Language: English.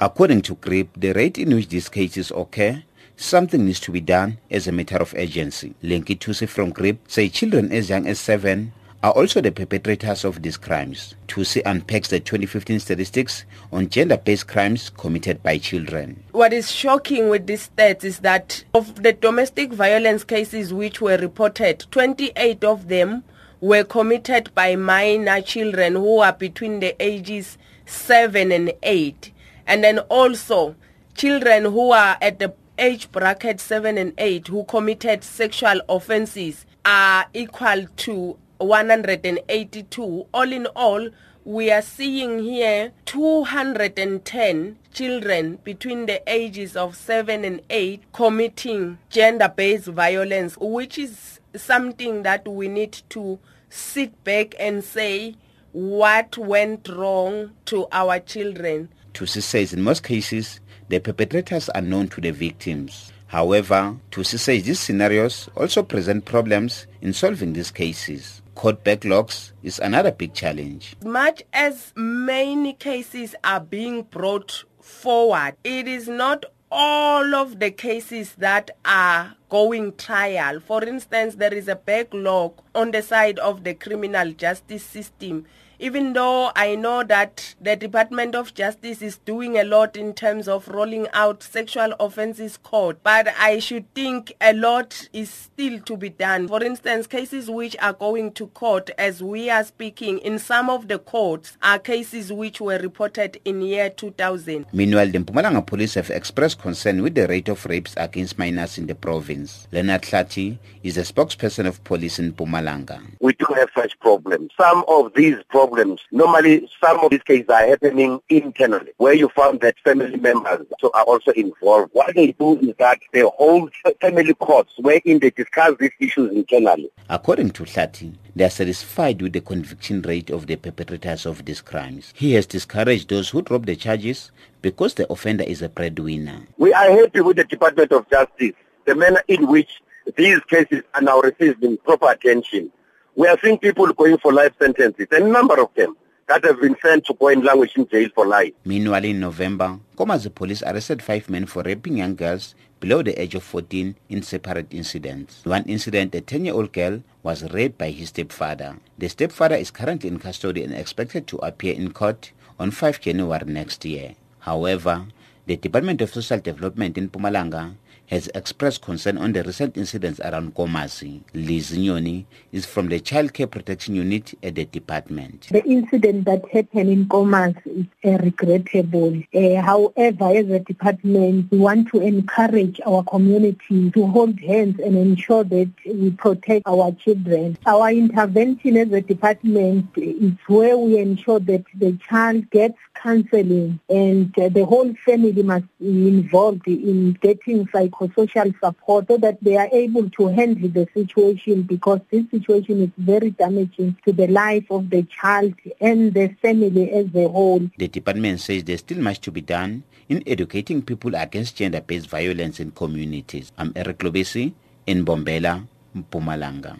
According to GRIP, the rate in which these cases occur Something needs to be done as a matter of urgency. Lenki Tusi from GRIP say children as young as seven are also the perpetrators of these crimes. Tusi unpacks the 2015 statistics on gender-based crimes committed by children. What is shocking with these stats is that of the domestic violence cases which were reported, 28 of them were committed by minor children who are between the ages 7 and 8. And then also children who are at the age bracket 7 and 8 who committed sexual offenses are equal to 182. All in all, we are seeing here 210 children between the ages of 7 and 8 committing gender-based violence, which is something that we need to sit back and say what went wrong to our children. Tusi says in most cases, the perpetrators are known to the victims. However, Tusi says these scenarios also present problems in solving these cases. Court backlogs is another big challenge. Much as many cases are being brought forward, it is not all of the cases that are going trial. For instance, there is a backlog on the side of the criminal justice system even though I know that the Department of Justice is doing a lot in terms of rolling out sexual offences court, but I should think a lot is still to be done. For instance, cases which are going to court as we are speaking in some of the courts are cases which were reported in year 2000. Meanwhile, the Mpumalanga police have expressed concern with the rate of rapes against minors in the province. Leonard Hlathi is a spokesperson of police in Mpumalanga. We do have such problems. Some of these problems problems. Normally, some of these cases are happening internally, where you find that family members are also involved. What they do is that they hold family courts wherein they discuss these issues internally. According to Hlathi, they are satisfied with the conviction rate of the perpetrators of these crimes. He has discouraged those who drop the charges because the offender is a breadwinner. We are happy with the Department of Justice, the manner in which these cases are now receiving proper attention. We are seeing people going for life sentences, a number of them that have been sent to go in jail for life. Meanwhile, in November, Nkomazi police arrested five men for raping young girls below the age of 14 in separate incidents. One incident, a 10-year-old girl was raped by his stepfather. The stepfather is currently in custody and expected to appear in court on 5 January next year. However, the Department of Social Development in Mpumalanga has expressed concern on the recent incidents around Nkomazi. Liz Nyoni is from the Child Care Protection Unit at the department. The incident that happened in Nkomazi is uh, regrettable. Uh, however, as a department, we want to encourage our community to hold hands and ensure that we protect our children. Our intervention as a department is where we ensure that the child gets counseling and uh, the whole family must be involved in getting psychosocial support so that they are able to handle the situation because this situation is very damaging to the life of the child and the family as a whole. The department says there's still much to be done in educating people against gender-based violence in communities. I'm Eric Lobesi in Mbombela, Mpumalanga.